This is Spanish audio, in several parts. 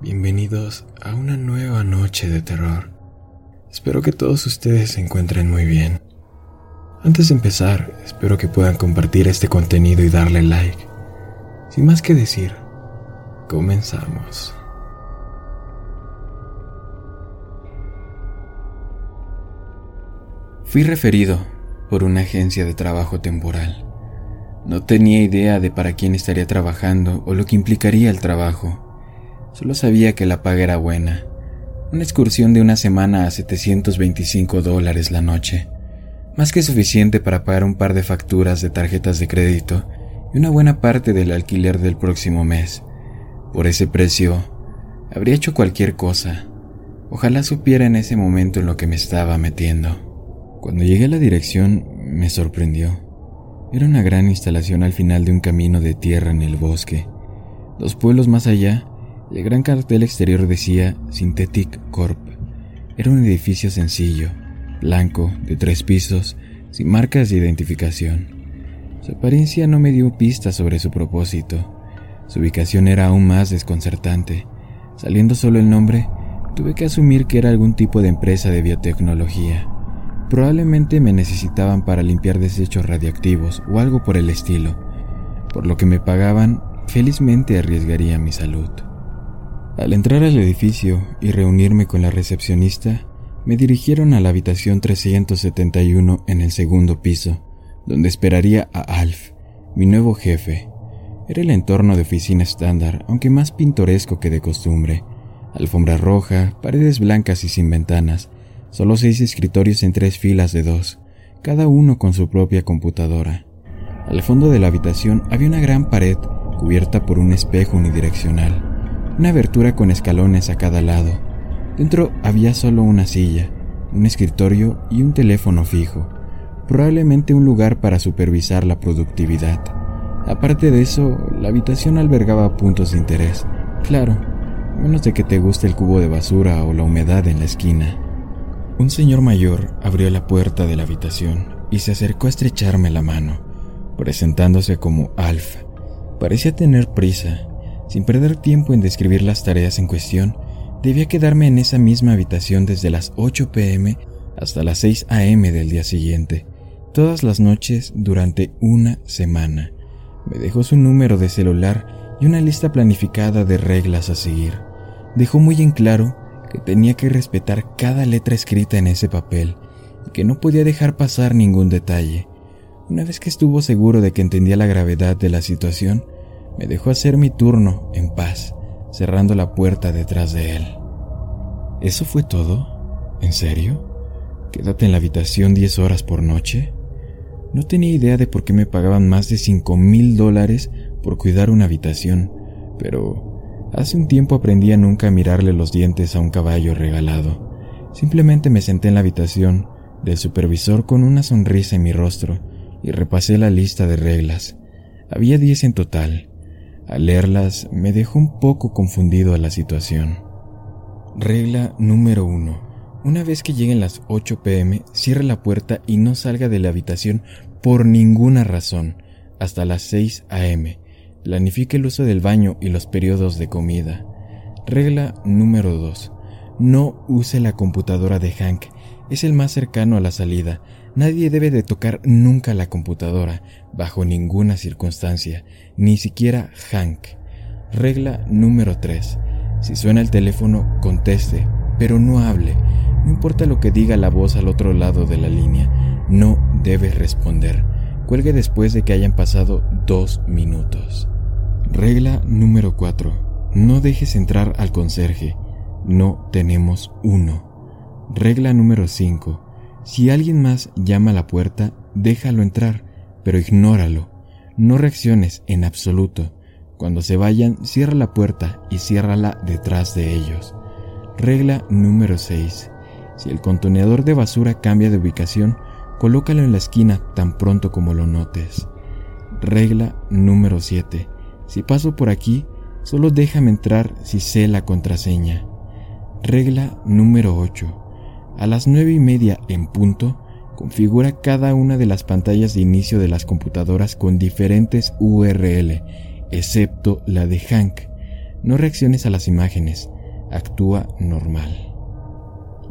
Bienvenidos a una nueva noche de terror. Espero que todos ustedes se encuentren muy bien. Antes de empezar, espero que puedan compartir este contenido y darle like. Sin más que decir, comenzamos. Fui referido por una agencia de trabajo temporal. No tenía idea de para quién estaría trabajando o lo que implicaría el trabajo. Solo sabía que la paga era buena. Una excursión de una semana a 725 dólares la noche. Más que suficiente para pagar un par de facturas de tarjetas de crédito y una buena parte del alquiler del próximo mes. Por ese precio, habría hecho cualquier cosa. Ojalá supiera en ese momento en lo que me estaba metiendo. Cuando llegué a la dirección, me sorprendió. Era una gran instalación al final de un camino de tierra en el bosque. Dos pueblos más allá, el gran cartel exterior decía Synthetic Corp. Era un edificio sencillo, blanco, de tres pisos, sin marcas de identificación. Su apariencia no me dio pistas sobre su propósito. Su ubicación era aún más desconcertante. Saliendo solo el nombre, tuve que asumir que era algún tipo de empresa de biotecnología. Probablemente me necesitaban para limpiar desechos radiactivos o algo por el estilo. Por lo que me pagaban, felizmente arriesgaría mi salud. Al entrar al edificio y reunirme con la recepcionista, me dirigieron a la habitación 371 en el segundo piso, donde esperaría a Alf, mi nuevo jefe. Era el entorno de oficina estándar, aunque más pintoresco que de costumbre. Alfombra roja, paredes blancas y sin ventanas, Solo seis escritorios en tres filas de dos, cada uno con su propia computadora. Al fondo de la habitación había una gran pared cubierta por un espejo unidireccional, una abertura con escalones a cada lado. Dentro había solo una silla, un escritorio y un teléfono fijo, probablemente un lugar para supervisar la productividad. Aparte de eso, la habitación albergaba puntos de interés, claro, menos de que te guste el cubo de basura o la humedad en la esquina. Un señor mayor abrió la puerta de la habitación y se acercó a estrecharme la mano, presentándose como Alf. Parecía tener prisa. Sin perder tiempo en describir las tareas en cuestión, debía quedarme en esa misma habitación desde las 8 pm hasta las 6 am del día siguiente, todas las noches durante una semana. Me dejó su número de celular y una lista planificada de reglas a seguir. Dejó muy en claro que tenía que respetar cada letra escrita en ese papel y que no podía dejar pasar ningún detalle. Una vez que estuvo seguro de que entendía la gravedad de la situación, me dejó hacer mi turno en paz, cerrando la puerta detrás de él. ¿Eso fue todo? ¿En serio? ¿Quédate en la habitación 10 horas por noche? No tenía idea de por qué me pagaban más de 5 mil dólares por cuidar una habitación, pero Hace un tiempo aprendí a nunca mirarle los dientes a un caballo regalado. Simplemente me senté en la habitación del supervisor con una sonrisa en mi rostro y repasé la lista de reglas. Había diez en total. Al leerlas me dejó un poco confundido la situación. Regla número 1. Una vez que lleguen las 8 pm, cierre la puerta y no salga de la habitación por ninguna razón hasta las 6 am Planifique el uso del baño y los periodos de comida. Regla número 2. No use la computadora de Hank. Es el más cercano a la salida. Nadie debe de tocar nunca la computadora, bajo ninguna circunstancia, ni siquiera Hank. Regla número 3. Si suena el teléfono, conteste, pero no hable. No importa lo que diga la voz al otro lado de la línea, no debe responder. Cuelgue después de que hayan pasado dos minutos. Regla número 4. No dejes entrar al conserje. No tenemos uno. Regla número 5. Si alguien más llama a la puerta, déjalo entrar, pero ignóralo. No reacciones en absoluto. Cuando se vayan, cierra la puerta y ciérrala detrás de ellos. Regla número 6. Si el contenedor de basura cambia de ubicación, colócalo en la esquina tan pronto como lo notes. Regla número 7. Si paso por aquí, solo déjame entrar si sé la contraseña. Regla número 8. A las nueve y media en punto, configura cada una de las pantallas de inicio de las computadoras con diferentes URL, excepto la de Hank. No reacciones a las imágenes, actúa normal.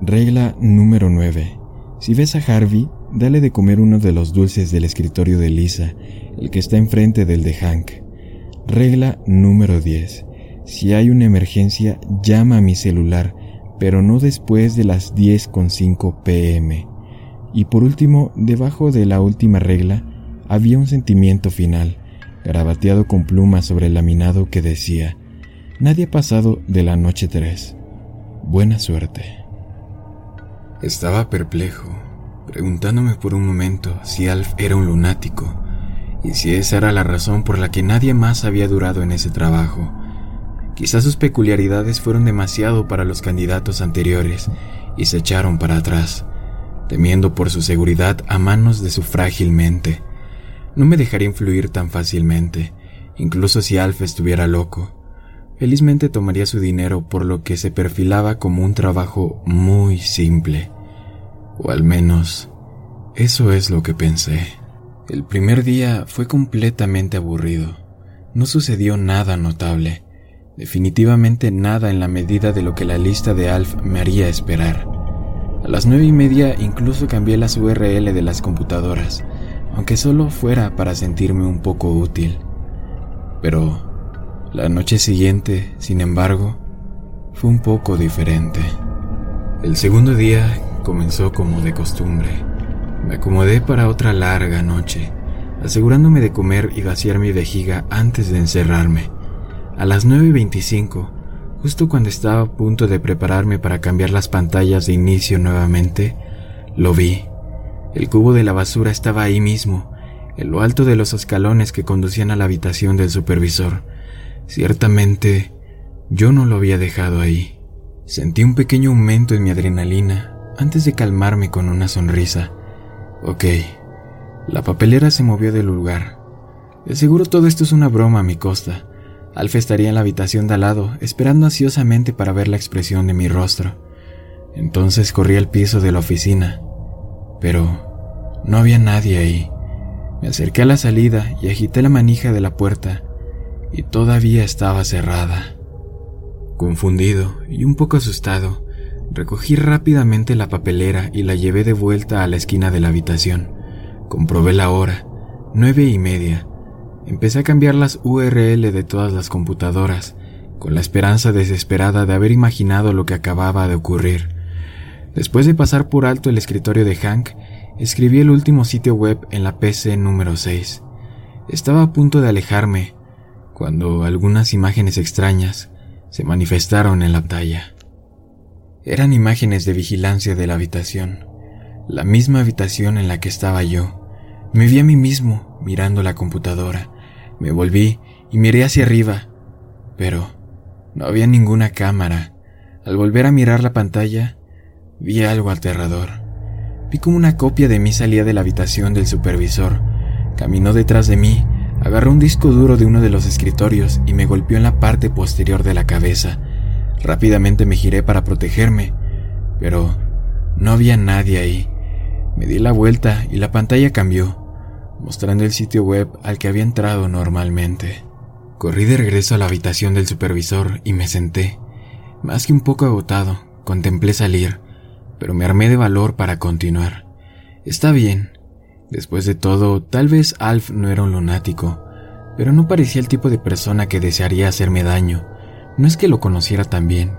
Regla número 9. Si ves a Harvey, dale de comer uno de los dulces del escritorio de Lisa, el que está enfrente del de Hank. Regla número 10. Si hay una emergencia, llama a mi celular, pero no después de las 10.5 pm. Y por último, debajo de la última regla, había un sentimiento final, grabateado con plumas sobre el laminado que decía, Nadie ha pasado de la noche 3. Buena suerte. Estaba perplejo, preguntándome por un momento si Alf era un lunático y si esa era la razón por la que nadie más había durado en ese trabajo. Quizás sus peculiaridades fueron demasiado para los candidatos anteriores y se echaron para atrás, temiendo por su seguridad a manos de su frágil mente. No me dejaría influir tan fácilmente, incluso si Alf estuviera loco. Felizmente tomaría su dinero por lo que se perfilaba como un trabajo muy simple. O al menos, eso es lo que pensé. El primer día fue completamente aburrido. No sucedió nada notable. Definitivamente nada en la medida de lo que la lista de Alf me haría esperar. A las nueve y media incluso cambié las URL de las computadoras, aunque solo fuera para sentirme un poco útil. Pero la noche siguiente, sin embargo, fue un poco diferente. El segundo día comenzó como de costumbre. Me acomodé para otra larga noche, asegurándome de comer y vaciar mi vejiga antes de encerrarme. A las 9.25, justo cuando estaba a punto de prepararme para cambiar las pantallas de inicio nuevamente, lo vi. El cubo de la basura estaba ahí mismo, en lo alto de los escalones que conducían a la habitación del supervisor. Ciertamente, yo no lo había dejado ahí. Sentí un pequeño aumento en mi adrenalina antes de calmarme con una sonrisa. Ok, la papelera se movió del lugar. De seguro todo esto es una broma a mi costa. Alfa estaría en la habitación de al lado, esperando ansiosamente para ver la expresión de mi rostro. Entonces corrí al piso de la oficina, pero no había nadie ahí. Me acerqué a la salida y agité la manija de la puerta y todavía estaba cerrada. Confundido y un poco asustado, recogí rápidamente la papelera y la llevé de vuelta a la esquina de la habitación. Comprobé la hora, nueve y media. Empecé a cambiar las URL de todas las computadoras, con la esperanza desesperada de haber imaginado lo que acababa de ocurrir. Después de pasar por alto el escritorio de Hank, escribí el último sitio web en la PC número 6. Estaba a punto de alejarme cuando algunas imágenes extrañas se manifestaron en la pantalla. Eran imágenes de vigilancia de la habitación, la misma habitación en la que estaba yo. Me vi a mí mismo mirando la computadora. Me volví y miré hacia arriba, pero no había ninguna cámara. Al volver a mirar la pantalla, vi algo aterrador. Vi como una copia de mí salía de la habitación del supervisor, caminó detrás de mí Agarró un disco duro de uno de los escritorios y me golpeó en la parte posterior de la cabeza. Rápidamente me giré para protegerme, pero no había nadie ahí. Me di la vuelta y la pantalla cambió, mostrando el sitio web al que había entrado normalmente. Corrí de regreso a la habitación del supervisor y me senté. Más que un poco agotado, contemplé salir, pero me armé de valor para continuar. Está bien, Después de todo, tal vez Alf no era un lunático, pero no parecía el tipo de persona que desearía hacerme daño. No es que lo conociera tan bien,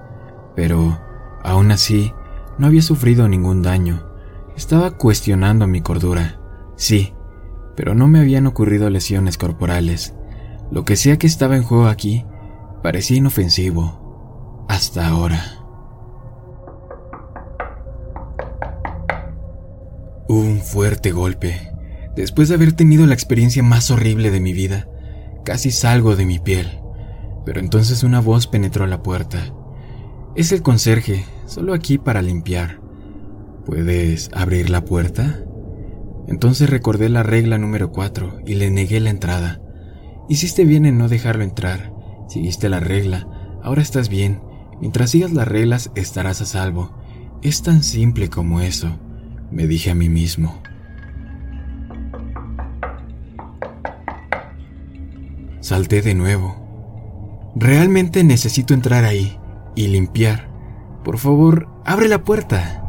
pero, aún así, no había sufrido ningún daño. Estaba cuestionando mi cordura, sí, pero no me habían ocurrido lesiones corporales. Lo que sea que estaba en juego aquí parecía inofensivo, hasta ahora. fuerte golpe. Después de haber tenido la experiencia más horrible de mi vida, casi salgo de mi piel. Pero entonces una voz penetró la puerta. Es el conserje, solo aquí para limpiar. ¿Puedes abrir la puerta? Entonces recordé la regla número 4 y le negué la entrada. Hiciste bien en no dejarlo entrar. Seguiste la regla. Ahora estás bien. Mientras sigas las reglas estarás a salvo. Es tan simple como eso, me dije a mí mismo. Salté de nuevo. Realmente necesito entrar ahí y limpiar. Por favor, abre la puerta.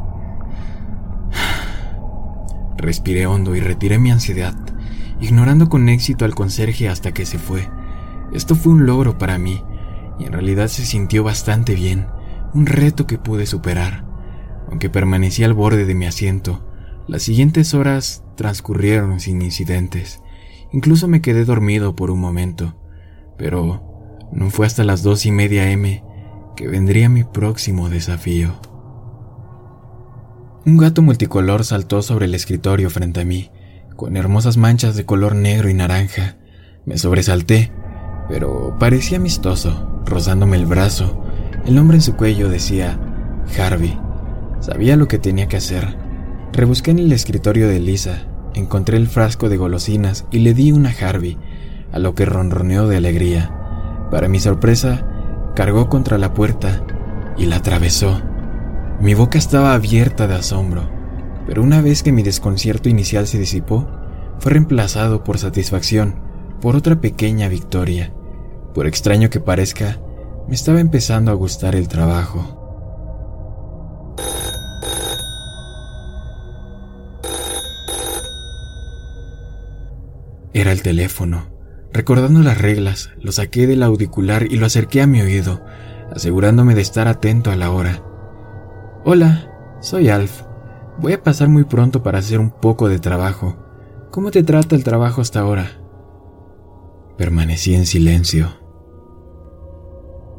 Respiré hondo y retiré mi ansiedad, ignorando con éxito al conserje hasta que se fue. Esto fue un logro para mí, y en realidad se sintió bastante bien, un reto que pude superar. Aunque permanecí al borde de mi asiento, las siguientes horas transcurrieron sin incidentes. Incluso me quedé dormido por un momento, pero no fue hasta las dos y media M que vendría mi próximo desafío. Un gato multicolor saltó sobre el escritorio frente a mí, con hermosas manchas de color negro y naranja. Me sobresalté, pero parecía amistoso, rozándome el brazo. El nombre en su cuello decía Harvey. Sabía lo que tenía que hacer. Rebusqué en el escritorio de Lisa, encontré el frasco de golosinas y le di una Harvey, a lo que ronroneó de alegría. Para mi sorpresa, cargó contra la puerta y la atravesó. Mi boca estaba abierta de asombro, pero una vez que mi desconcierto inicial se disipó, fue reemplazado por satisfacción, por otra pequeña victoria. Por extraño que parezca, me estaba empezando a gustar el trabajo. Era el teléfono. Recordando las reglas, lo saqué del auricular y lo acerqué a mi oído, asegurándome de estar atento a la hora. Hola, soy Alf. Voy a pasar muy pronto para hacer un poco de trabajo. ¿Cómo te trata el trabajo hasta ahora? Permanecí en silencio.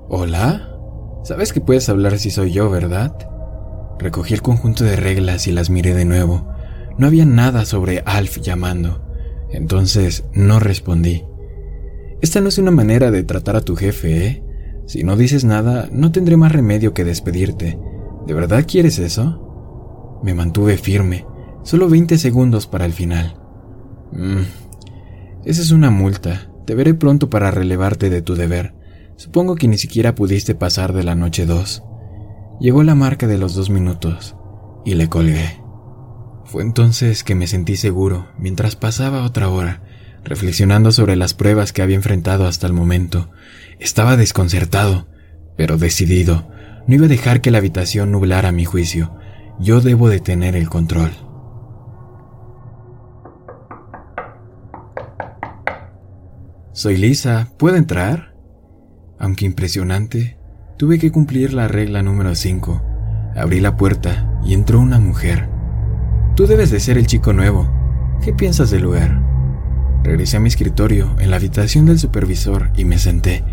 ¿Hola? Sabes que puedes hablar si soy yo, ¿verdad? Recogí el conjunto de reglas y las miré de nuevo. No había nada sobre Alf llamando. Entonces no respondí. Esta no es una manera de tratar a tu jefe, ¿eh? Si no dices nada, no tendré más remedio que despedirte. ¿De verdad quieres eso? Me mantuve firme. Solo 20 segundos para el final. Mm, esa es una multa. Te veré pronto para relevarte de tu deber. Supongo que ni siquiera pudiste pasar de la noche 2. Llegó la marca de los dos minutos y le colgué. Fue entonces que me sentí seguro mientras pasaba otra hora, reflexionando sobre las pruebas que había enfrentado hasta el momento. Estaba desconcertado, pero decidido. No iba a dejar que la habitación nublara mi juicio. Yo debo de tener el control. Soy Lisa, ¿puedo entrar? Aunque impresionante, tuve que cumplir la regla número 5. Abrí la puerta y entró una mujer. Tú debes de ser el chico nuevo. ¿Qué piensas del lugar? Regresé a mi escritorio en la habitación del supervisor y me senté,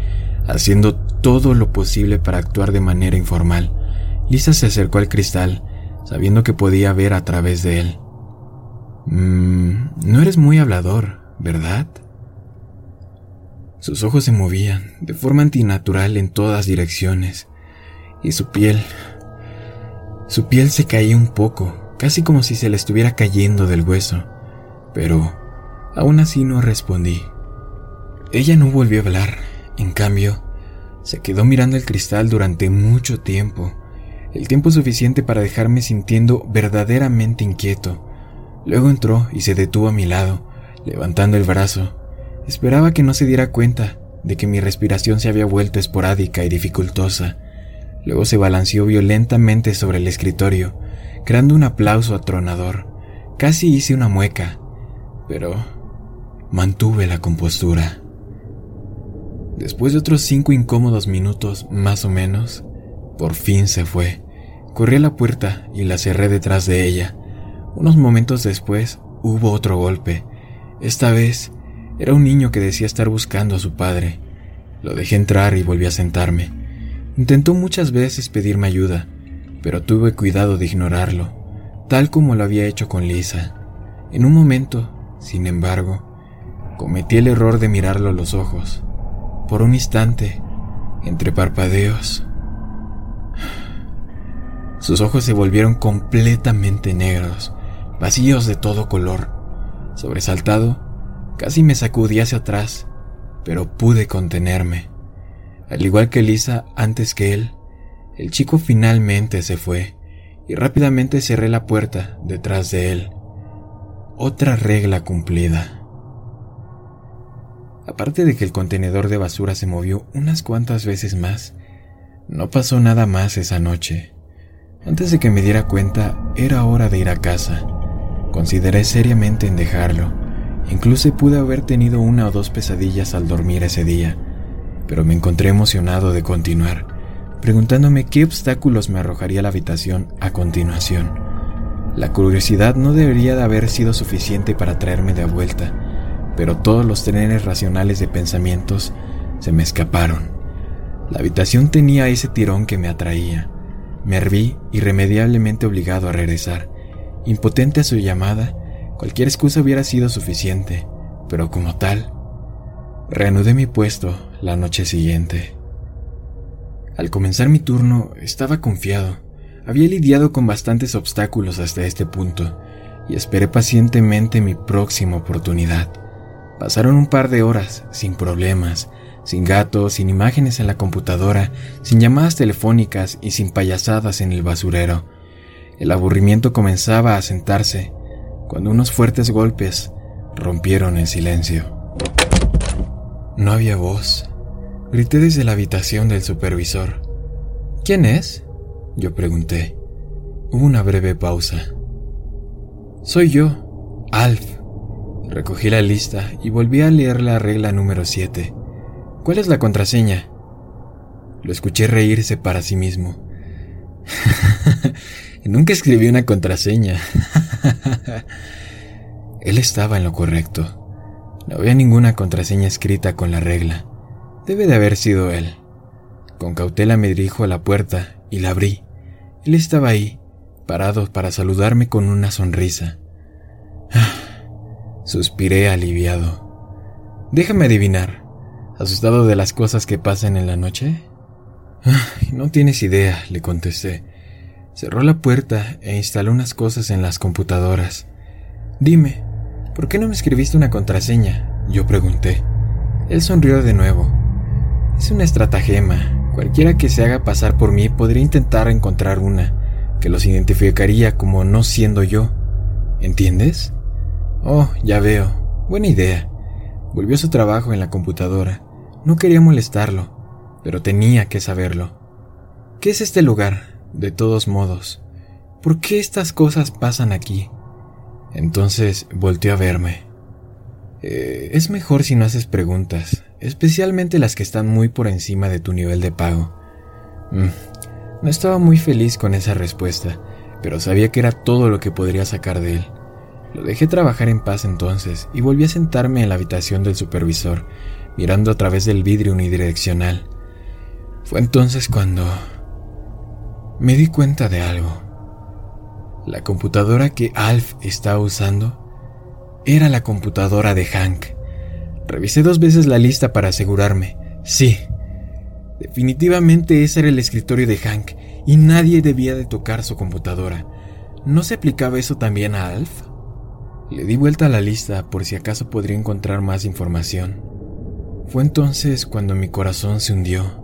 haciendo todo lo posible para actuar de manera informal. Lisa se acercó al cristal, sabiendo que podía ver a través de él. Mmm, no eres muy hablador, ¿verdad? Sus ojos se movían de forma antinatural en todas direcciones, y su piel... Su piel se caía un poco, casi como si se le estuviera cayendo del hueso, pero aún así no respondí. Ella no volvió a hablar, en cambio, se quedó mirando el cristal durante mucho tiempo, el tiempo suficiente para dejarme sintiendo verdaderamente inquieto. Luego entró y se detuvo a mi lado, levantando el brazo. Esperaba que no se diera cuenta de que mi respiración se había vuelto esporádica y dificultosa. Luego se balanceó violentamente sobre el escritorio, creando un aplauso atronador. Casi hice una mueca, pero mantuve la compostura. Después de otros cinco incómodos minutos, más o menos, por fin se fue. Corrí a la puerta y la cerré detrás de ella. Unos momentos después hubo otro golpe. Esta vez era un niño que decía estar buscando a su padre. Lo dejé entrar y volví a sentarme. Intentó muchas veces pedirme ayuda, pero tuve cuidado de ignorarlo, tal como lo había hecho con Lisa. En un momento, sin embargo, cometí el error de mirarlo a los ojos. Por un instante, entre parpadeos, sus ojos se volvieron completamente negros, vacíos de todo color. Sobresaltado, casi me sacudí hacia atrás, pero pude contenerme. Al igual que Lisa antes que él, el chico finalmente se fue y rápidamente cerré la puerta detrás de él. Otra regla cumplida. Aparte de que el contenedor de basura se movió unas cuantas veces más, no pasó nada más esa noche. Antes de que me diera cuenta, era hora de ir a casa. Consideré seriamente en dejarlo. Incluso pude haber tenido una o dos pesadillas al dormir ese día, pero me encontré emocionado de continuar, preguntándome qué obstáculos me arrojaría la habitación a continuación. La curiosidad no debería de haber sido suficiente para traerme de vuelta, pero todos los trenes racionales de pensamientos se me escaparon. La habitación tenía ese tirón que me atraía. Me herví irremediablemente obligado a regresar. Impotente a su llamada, cualquier excusa hubiera sido suficiente, pero como tal, reanudé mi puesto la noche siguiente. Al comenzar mi turno, estaba confiado. Había lidiado con bastantes obstáculos hasta este punto y esperé pacientemente mi próxima oportunidad. Pasaron un par de horas, sin problemas, sin gatos, sin imágenes en la computadora, sin llamadas telefónicas y sin payasadas en el basurero. El aburrimiento comenzaba a sentarse cuando unos fuertes golpes rompieron el silencio. No había voz. Grité desde la habitación del supervisor. ¿Quién es? Yo pregunté. Hubo una breve pausa. Soy yo, Alf. Recogí la lista y volví a leer la regla número 7. ¿Cuál es la contraseña? Lo escuché reírse para sí mismo. Nunca escribí una contraseña. Él estaba en lo correcto. No había ninguna contraseña escrita con la regla. Debe de haber sido él. Con cautela me dirijo a la puerta y la abrí. Él estaba ahí, parado para saludarme con una sonrisa. Suspiré aliviado. Déjame adivinar. ¿Asustado de las cosas que pasan en la noche? no tienes idea, le contesté. Cerró la puerta e instaló unas cosas en las computadoras. Dime, ¿por qué no me escribiste una contraseña? Yo pregunté. Él sonrió de nuevo. Es una estratagema. Cualquiera que se haga pasar por mí podría intentar encontrar una, que los identificaría como no siendo yo. ¿Entiendes? Oh, ya veo. Buena idea. Volvió a su trabajo en la computadora. No quería molestarlo, pero tenía que saberlo. ¿Qué es este lugar? De todos modos, ¿por qué estas cosas pasan aquí? Entonces volteó a verme. Eh, es mejor si no haces preguntas, especialmente las que están muy por encima de tu nivel de pago. Mm, no estaba muy feliz con esa respuesta, pero sabía que era todo lo que podría sacar de él. Lo dejé trabajar en paz entonces y volví a sentarme en la habitación del supervisor, mirando a través del vidrio unidireccional. Fue entonces cuando me di cuenta de algo. La computadora que Alf estaba usando era la computadora de Hank. Revisé dos veces la lista para asegurarme. Sí, definitivamente ese era el escritorio de Hank y nadie debía de tocar su computadora. ¿No se aplicaba eso también a Alf? Le di vuelta a la lista por si acaso podría encontrar más información. Fue entonces cuando mi corazón se hundió.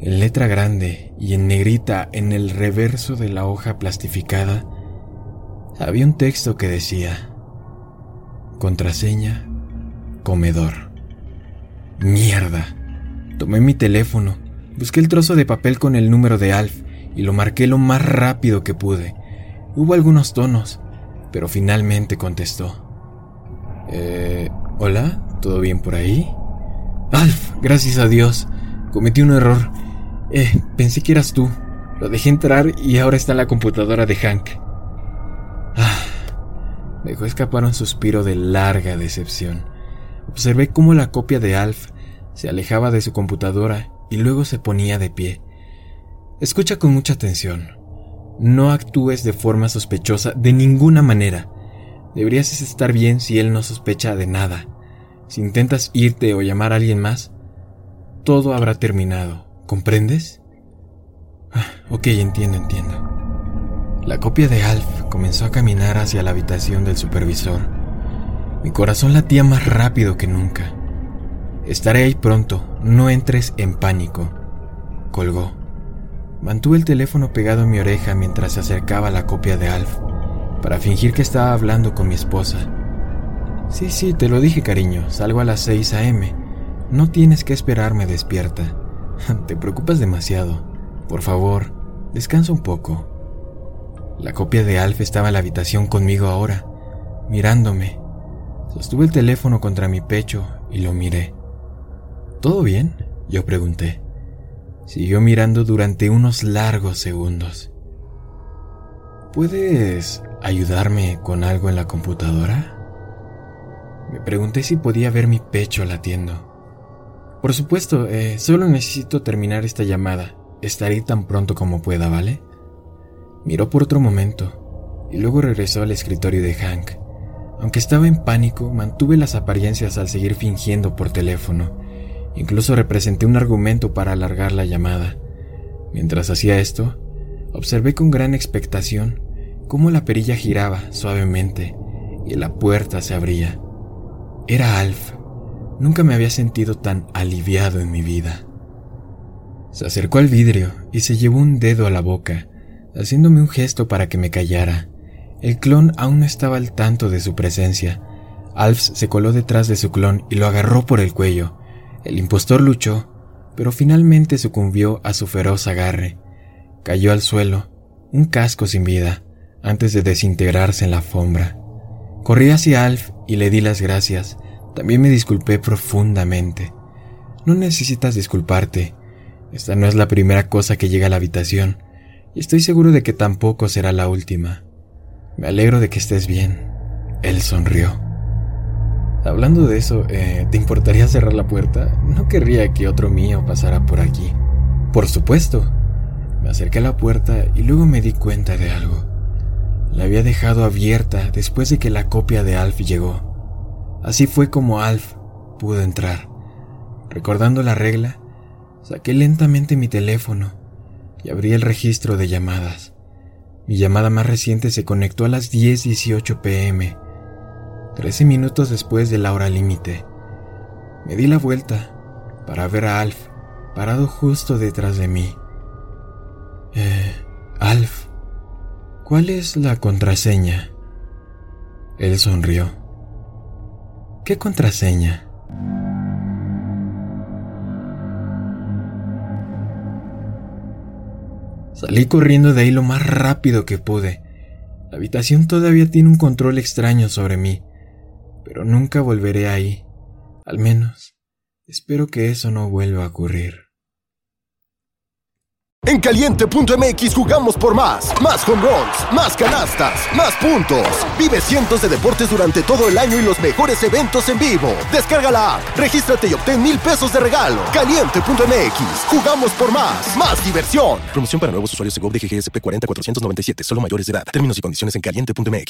En letra grande y en negrita en el reverso de la hoja plastificada, había un texto que decía, contraseña, comedor. Mierda. Tomé mi teléfono, busqué el trozo de papel con el número de Alf y lo marqué lo más rápido que pude. Hubo algunos tonos, pero finalmente contestó. Eh, ¿Hola? ¿Todo bien por ahí? Alf, gracias a Dios. Cometí un error. Eh, pensé que eras tú. Lo dejé entrar y ahora está en la computadora de Hank. Ah, dejó escapar un suspiro de larga decepción. Observé cómo la copia de Alf se alejaba de su computadora y luego se ponía de pie. Escucha con mucha atención. No actúes de forma sospechosa de ninguna manera. Deberías estar bien si él no sospecha de nada. Si intentas irte o llamar a alguien más, todo habrá terminado. ¿Comprendes? Ah, ok, entiendo, entiendo. La copia de Alf comenzó a caminar hacia la habitación del supervisor. Mi corazón latía más rápido que nunca. Estaré ahí pronto, no entres en pánico. Colgó. Mantuve el teléfono pegado a mi oreja mientras se acercaba la copia de Alf, para fingir que estaba hablando con mi esposa. Sí, sí, te lo dije, cariño, salgo a las 6 a.m. No tienes que esperarme despierta. Te preocupas demasiado. Por favor, descansa un poco. La copia de Alf estaba en la habitación conmigo ahora, mirándome. Sostuve el teléfono contra mi pecho y lo miré. ¿Todo bien? Yo pregunté. Siguió mirando durante unos largos segundos. ¿Puedes ayudarme con algo en la computadora? Me pregunté si podía ver mi pecho latiendo. Por supuesto, eh, solo necesito terminar esta llamada. Estaré tan pronto como pueda, ¿vale? Miró por otro momento y luego regresó al escritorio de Hank. Aunque estaba en pánico, mantuve las apariencias al seguir fingiendo por teléfono Incluso representé un argumento para alargar la llamada. Mientras hacía esto, observé con gran expectación cómo la perilla giraba suavemente y la puerta se abría. Era Alf. Nunca me había sentido tan aliviado en mi vida. Se acercó al vidrio y se llevó un dedo a la boca, haciéndome un gesto para que me callara. El clon aún no estaba al tanto de su presencia. Alf se coló detrás de su clon y lo agarró por el cuello, el impostor luchó, pero finalmente sucumbió a su feroz agarre. Cayó al suelo, un casco sin vida, antes de desintegrarse en la alfombra. Corrí hacia Alf y le di las gracias. También me disculpé profundamente. No necesitas disculparte. Esta no es la primera cosa que llega a la habitación, y estoy seguro de que tampoco será la última. Me alegro de que estés bien. Él sonrió. Hablando de eso, eh, ¿te importaría cerrar la puerta? No querría que otro mío pasara por aquí. Por supuesto. Me acerqué a la puerta y luego me di cuenta de algo. La había dejado abierta después de que la copia de Alf llegó. Así fue como Alf pudo entrar. Recordando la regla, saqué lentamente mi teléfono y abrí el registro de llamadas. Mi llamada más reciente se conectó a las 10.18 pm Trece minutos después de la hora límite, me di la vuelta para ver a Alf parado justo detrás de mí. Eh, Alf, ¿cuál es la contraseña? Él sonrió. ¿Qué contraseña? Salí corriendo de ahí lo más rápido que pude. La habitación todavía tiene un control extraño sobre mí pero nunca volveré ahí. Al menos, espero que eso no vuelva a ocurrir. En caliente.mx jugamos por más. Más home runs, más canastas, más puntos. Vive cientos de deportes durante todo el año y los mejores eventos en vivo. Descarga la app, regístrate y obtén mil pesos de regalo. Caliente.mx, jugamos por más. Más diversión. Promoción para nuevos usuarios de GOV de GGSP 40497, solo mayores de edad. Términos y condiciones en caliente.mx.